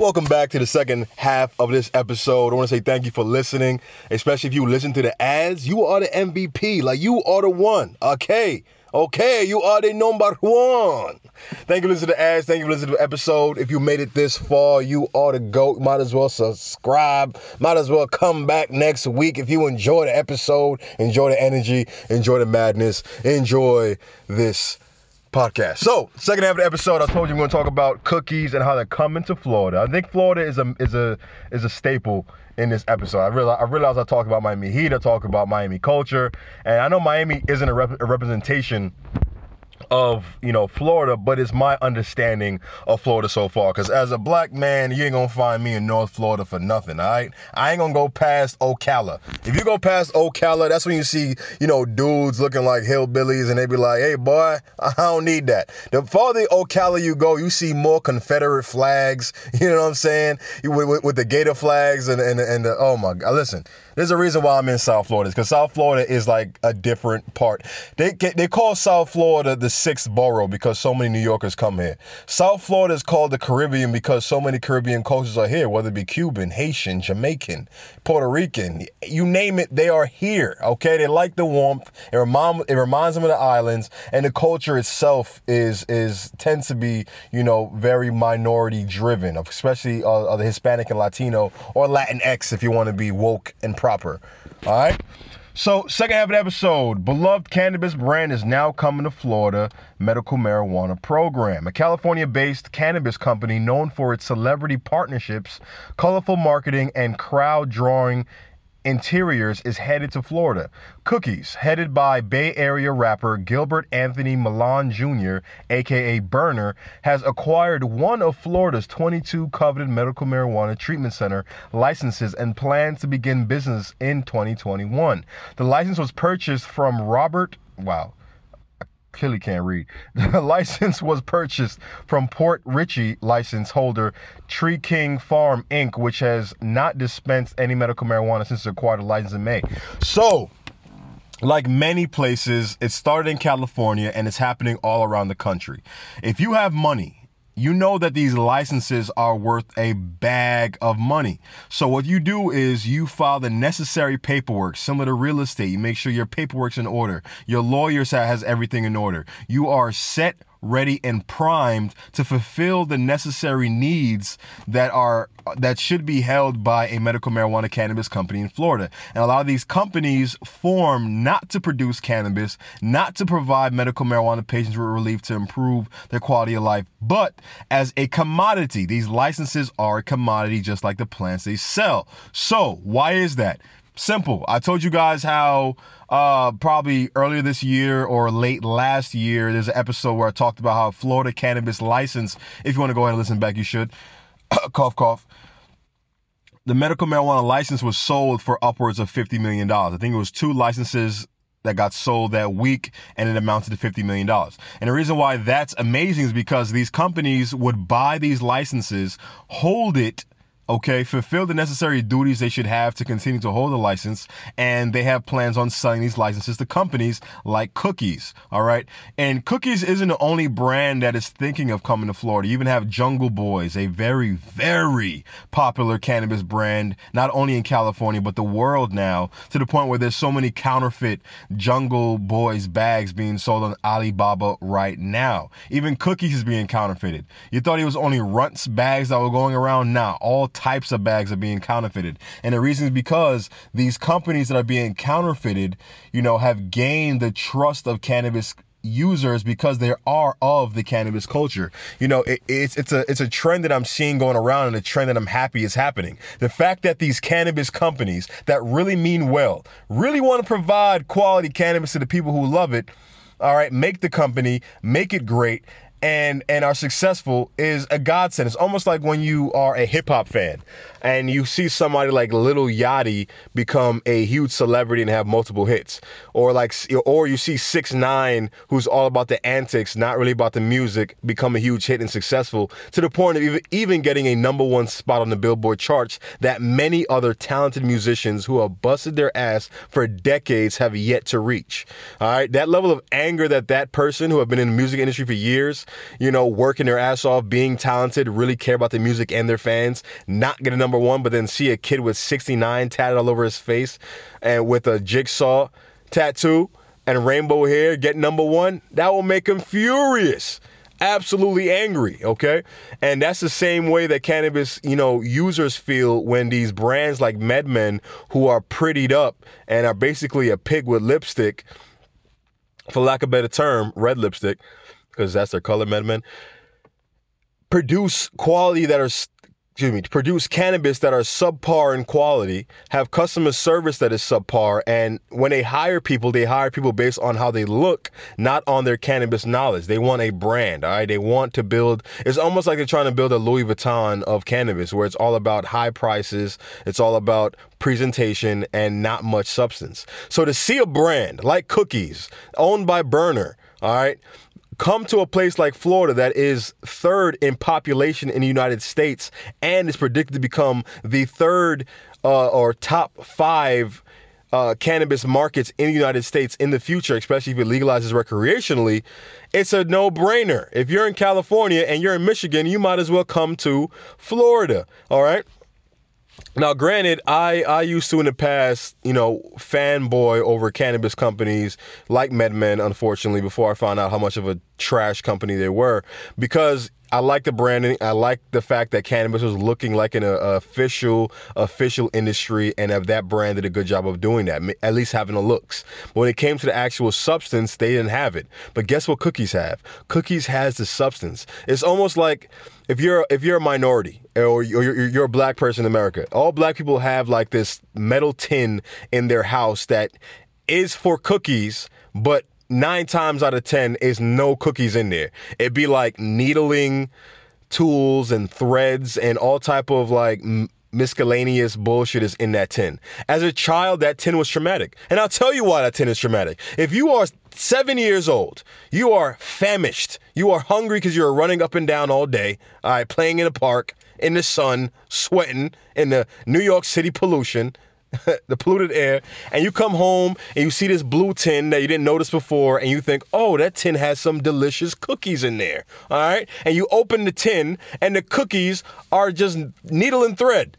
Welcome back to the second half of this episode. I want to say thank you for listening, especially if you listen to the ads. You are the MVP, like you are the one. Okay. Okay, you are the number one. Thank you for listening to the ads. Thank you for listening to the episode. If you made it this far, you are the GOAT. Might as well subscribe. Might as well come back next week. If you enjoy the episode, enjoy the energy, enjoy the madness, enjoy this podcast. So, second half of the episode, I told you we're going to talk about cookies and how they're coming to Florida. I think Florida is a is a is a staple in this episode. I realize I realize I talk about Miami Heat, I talk about Miami culture, and I know Miami isn't a, rep- a representation of you know Florida, but it's my understanding of Florida so far. Because as a black man, you ain't gonna find me in North Florida for nothing. All right, I ain't gonna go past Ocala. If you go past Ocala, that's when you see you know dudes looking like hillbillies, and they be like, "Hey boy, I don't need that." The farther Ocala you go, you see more Confederate flags. You know what I'm saying? With, with, with the Gator flags and and and the, oh my God, listen. There's a reason why I'm in South Florida, because South Florida is like a different part. They they call South Florida the sixth borough because so many New Yorkers come here. South Florida is called the Caribbean because so many Caribbean cultures are here, whether it be Cuban, Haitian, Jamaican, Puerto Rican, you name it, they are here. Okay, they like the warmth. It remind it reminds them of the islands, and the culture itself is is tends to be you know very minority driven, especially uh, the Hispanic and Latino or Latinx if you want to be woke and proper. All right. So, second half of the episode, beloved cannabis brand is now coming to Florida medical marijuana program. A California based cannabis company known for its celebrity partnerships, colorful marketing, and crowd drawing Interiors is headed to Florida. Cookies, headed by Bay Area rapper Gilbert Anthony Milam Jr., aka Berner, has acquired one of Florida's 22 coveted medical marijuana treatment center licenses and plans to begin business in 2021. The license was purchased from Robert, wow, clearly can't read. The license was purchased from Port Richey license holder Tree King Farm Inc., which has not dispensed any medical marijuana since it acquired a license in May. So, like many places, it started in California and it's happening all around the country. If you have money, you know that these licenses are worth a bag of money. So what you do is you file the necessary paperwork, similar to real estate. You make sure your paperwork's in order. Your lawyer has everything in order. You are set ready and primed to fulfill the necessary needs that are that should be held by a medical marijuana cannabis company in Florida. And a lot of these companies form not to produce cannabis, not to provide medical marijuana patients with relief to improve their quality of life, but as a commodity. These licenses are a commodity just like the plants they sell. So, why is that? Simple. I told you guys how uh, probably earlier this year or late last year, there's an episode where I talked about how Florida cannabis license, if you want to go ahead and listen back, you should. cough, cough. The medical marijuana license was sold for upwards of $50 million. I think it was two licenses that got sold that week and it amounted to $50 million. And the reason why that's amazing is because these companies would buy these licenses, hold it okay, fulfill the necessary duties they should have to continue to hold a license, and they have plans on selling these licenses to companies like Cookies, all right? And Cookies isn't the only brand that is thinking of coming to Florida. You even have Jungle Boys, a very, very popular cannabis brand, not only in California, but the world now, to the point where there's so many counterfeit Jungle Boys bags being sold on Alibaba right now. Even Cookies is being counterfeited. You thought it was only Runts bags that were going around? Now, all types of bags are being counterfeited. And the reason is because these companies that are being counterfeited, you know, have gained the trust of cannabis users because they are of the cannabis culture. You know, it, it's it's a it's a trend that I'm seeing going around and a trend that I'm happy is happening. The fact that these cannabis companies that really mean well, really want to provide quality cannabis to the people who love it, all right, make the company, make it great, and and are successful is a godsend. It's almost like when you are a hip hop fan and you see somebody like Little Yachty become a huge celebrity and have multiple hits, or like or you see Six Nine, who's all about the antics, not really about the music, become a huge hit and successful to the point of even getting a number one spot on the Billboard charts that many other talented musicians who have busted their ass for decades have yet to reach. All right, that level of anger that that person who have been in the music industry for years you know, working their ass off, being talented, really care about the music and their fans, not get a number one, but then see a kid with 69 tatted all over his face and with a jigsaw tattoo and rainbow hair get number one, that will make him furious absolutely angry, okay? And that's the same way that cannabis, you know, users feel when these brands like MedMen who are prettied up and are basically a pig with lipstick, for lack of a better term, red lipstick, because that's their color, MedMen, produce quality that are excuse me, produce cannabis that are subpar in quality, have customer service that is subpar, and when they hire people, they hire people based on how they look, not on their cannabis knowledge. They want a brand, all right? They want to build, it's almost like they're trying to build a Louis Vuitton of cannabis, where it's all about high prices, it's all about presentation, and not much substance. So to see a brand like Cookies, owned by Berner, all right, come to a place like Florida that is third in population in the United States and is predicted to become the third uh, or top five uh, cannabis markets in the United States in the future, especially if it legalizes recreationally, it's a no brainer. If you're in California and you're in Michigan, you might as well come to Florida. All right. Now, granted, I, I used to in the past, you know, fanboy over cannabis companies like MedMen, unfortunately, before I found out how much of a trash company they were, because I like the branding. I like the fact that cannabis was looking like an uh, official official industry, and if that brand did a good job of doing that, at least having the looks. But when it came to the actual substance, they didn't have it. But guess what? Cookies have. Cookies has the substance. It's almost like if you're if you're a minority or you're, you're a black person in America, all black people have like this metal tin in their house that is for cookies, but nine times out of ten is no cookies in there. It'd be like needling tools and threads and all type of like miscellaneous bullshit is in that tin. As a child, that tin was traumatic. And I'll tell you why that tin is traumatic. If you are seven years old, you are famished, you are hungry because you're running up and down all day, all right, playing in a park, in the sun, sweating in the New York City pollution, the polluted air, and you come home and you see this blue tin that you didn't notice before, and you think, oh, that tin has some delicious cookies in there. All right. And you open the tin, and the cookies are just needle and thread.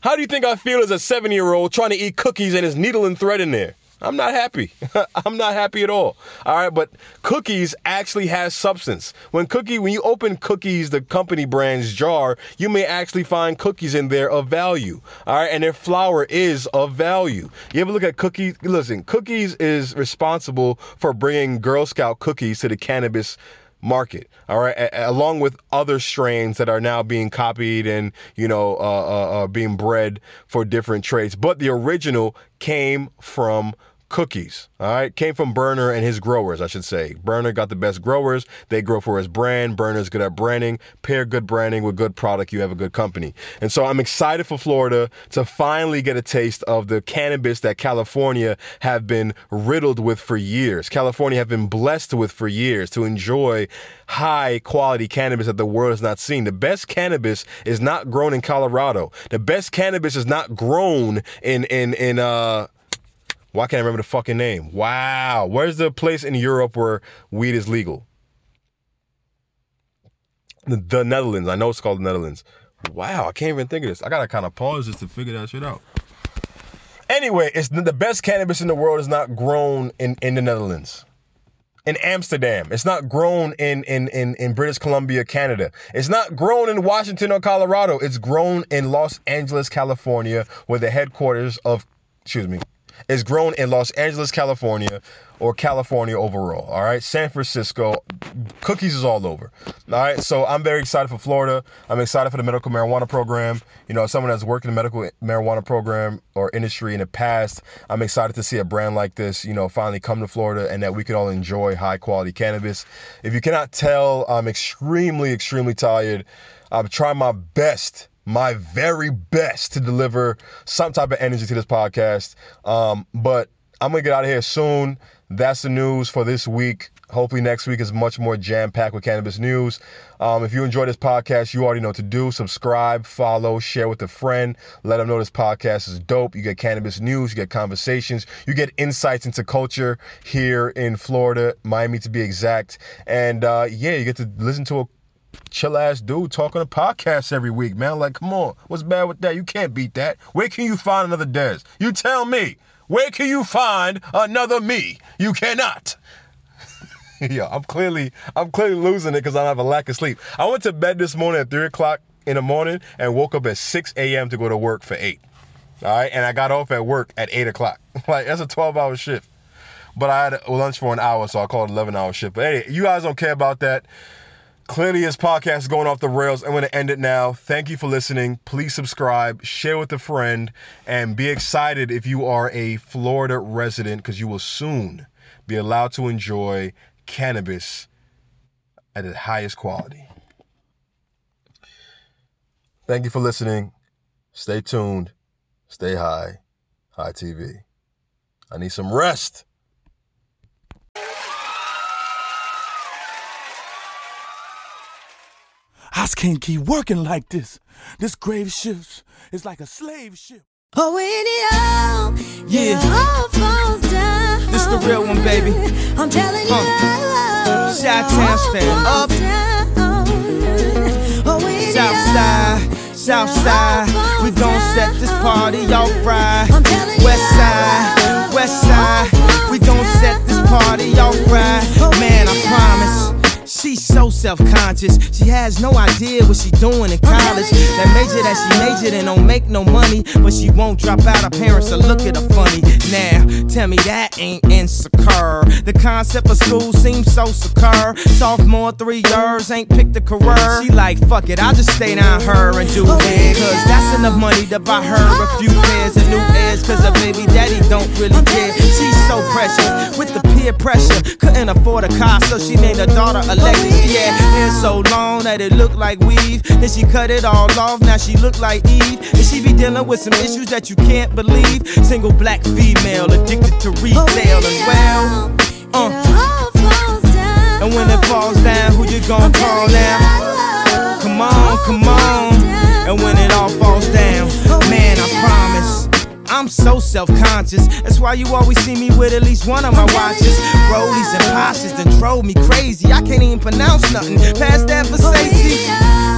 How do you think I feel as a seven year old trying to eat cookies and there's needle and thread in there? I'm not happy. I'm not happy at all. All right, but cookies actually has substance. When cookie, when you open cookies, the company brand's jar, you may actually find cookies in there of value. All right, and their flour is of value. You ever look at cookies? Listen, cookies is responsible for bringing Girl Scout cookies to the cannabis market. All right, a- along with other strains that are now being copied and you know uh, uh, uh, being bred for different traits. But the original came from cookies. All right, came from Berner and his growers, I should say. Berner got the best growers. They grow for his brand. Berner's good at branding. Pair good branding with good product, you have a good company. And so I'm excited for Florida to finally get a taste of the cannabis that California have been riddled with for years. California have been blessed with for years to enjoy high quality cannabis that the world has not seen. The best cannabis is not grown in Colorado. The best cannabis is not grown in in in uh why can't I remember the fucking name? Wow. Where's the place in Europe where weed is legal? The, the Netherlands. I know it's called the Netherlands. Wow, I can't even think of this. I gotta kind of pause just to figure that shit out. Anyway, it's the best cannabis in the world is not grown in, in the Netherlands. In Amsterdam. It's not grown in, in, in, in British Columbia, Canada. It's not grown in Washington or Colorado. It's grown in Los Angeles, California, where the headquarters of, excuse me, is grown in Los Angeles, California, or California overall. All right, San Francisco, cookies is all over. All right, so I'm very excited for Florida. I'm excited for the medical marijuana program. You know, someone that's worked in the medical marijuana program or industry in the past, I'm excited to see a brand like this, you know, finally come to Florida and that we can all enjoy high quality cannabis. If you cannot tell, I'm extremely, extremely tired. I'm trying my best my very best to deliver some type of energy to this podcast. Um, but I'm gonna get out of here soon. That's the news for this week. Hopefully next week is much more jam packed with cannabis news. Um, if you enjoy this podcast, you already know what to do. Subscribe, follow, share with a friend. Let them know this podcast is dope. You get cannabis news, you get conversations, you get insights into culture here in Florida, Miami to be exact. And uh, yeah, you get to listen to a chill ass dude talking to podcasts every week, man. Like, come on, what's bad with that? You can't beat that. Where can you find another Des? You tell me. Where can you find another me? You cannot. yeah, I'm clearly I'm clearly losing it because I have a lack of sleep. I went to bed this morning at three o'clock in the morning and woke up at 6 a.m. to go to work for eight. All right, and I got off at work at eight o'clock. like that's a 12 hour shift. But I had lunch for an hour, so I called it 11 hour shift. But hey, you guys don't care about that. Clearly, this podcast is going off the rails. I'm going to end it now. Thank you for listening. Please subscribe, share with a friend, and be excited if you are a Florida resident because you will soon be allowed to enjoy cannabis at its highest quality. Thank you for listening. Stay tuned. Stay high. High TV. I need some rest. I can't keep working like this. This grave shift is like a slave ship. Oh, when it all, Yeah. it all falls down. This the real one, baby. I'm telling you, Huh. Chi-town it all stand up. down. Oh, South side, south side, we gon' set this party off right. Oh, I'm telling West side, west side, we gon' set this party off right. Man, I promise. So self-conscious. She has no idea what she doing in college. That major that she majored in don't make no money, but she won't drop out. Her parents will look at her funny. Now, tell me that ain't insecure. The concept of school seems so secure. Sophomore three years ain't picked a career. She like fuck it, I'll just stay down her and do oh, it. Cause that's enough money to buy her a oh, few pairs of new ears. Cause her baby daddy don't really care. She's so precious with the peer pressure. Couldn't afford a car, so she named her daughter Alexis. Yeah, hair so long that it looked like weave. Then she cut it all off, now she look like Eve. And she be dealing with some issues that you can't believe. Single black female addicted to retail as well. Uh, it all falls down. and when it falls down, who you gon' call now? Come on, come on. And when it all falls down, man, I promise. I'm so self-conscious. That's why you always see me with at least one of my watches. Rollies and Porsches that drove me crazy. I can't even pronounce nothing past that for safety.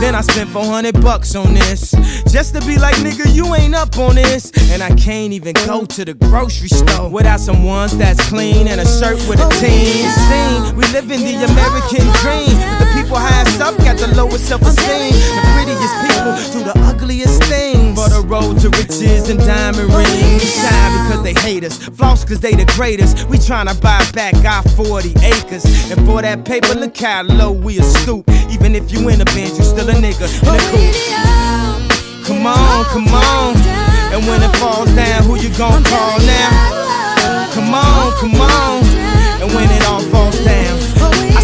Then I spent 400 bucks on this. Just to be like, nigga, you ain't up on this. And I can't even go to the grocery store without some ones that's clean and a shirt with a team. Scene, we live in the American dream. The people highest up got the lowest self-esteem. The prettiest people do the ugliest things. For the road to riches and diamond rings. Shine because they hate us. Floss cause they the greatest. We tryna buy back our 40 acres. And for that paper, look how low we a stoop. Even if you in a band, you still a nigga in a coupe. Come on, come on. And when it falls down, who you gon' call now? Come on, come on. And when it all falls down,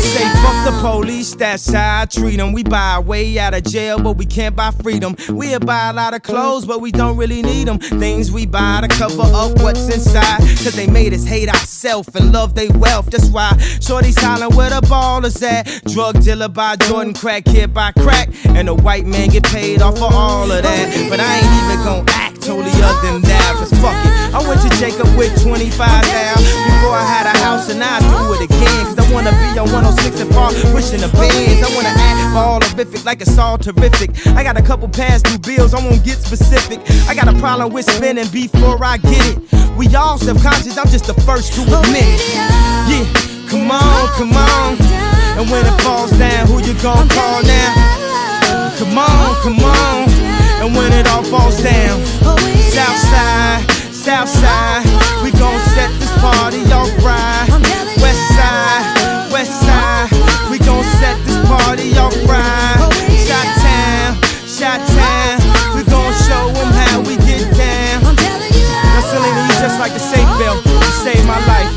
say fuck the police, that's how I treat them. We buy our way out of jail, but we can't buy freedom. We'll buy a lot of clothes, but we don't really need them. Things we buy to cover up what's inside. Cause they made us hate ourselves and love they wealth. That's why Shorty's hollering where the ball is at. Drug dealer by Jordan, crack kid by crack. And the white man get paid off for all of that. But I ain't even gonna act totally other than that. Cause fuck it. I went to Jacob with 25 down before I had a house and I do it again. Cause I wanna be on 106 and Park pushing the bands. I wanna act all horrific like it's all terrific. I got a couple past due bills, I won't get specific. I got a problem with spending before I get it. We all self-conscious, I'm just the first to admit it. Yeah, come on, come on. And when it falls down, who you gon' call now? Come on, come on. And when it all falls down, South side, South side, we gon' set this party off right. West side, West side, we gon' set this party off right. Shot town, Chi-town, we gon' show 'em how we get down. Now Selena, you just like the safe belt, you saved my life.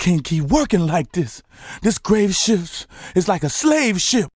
Can't keep working like this. This grave ship is like a slave ship.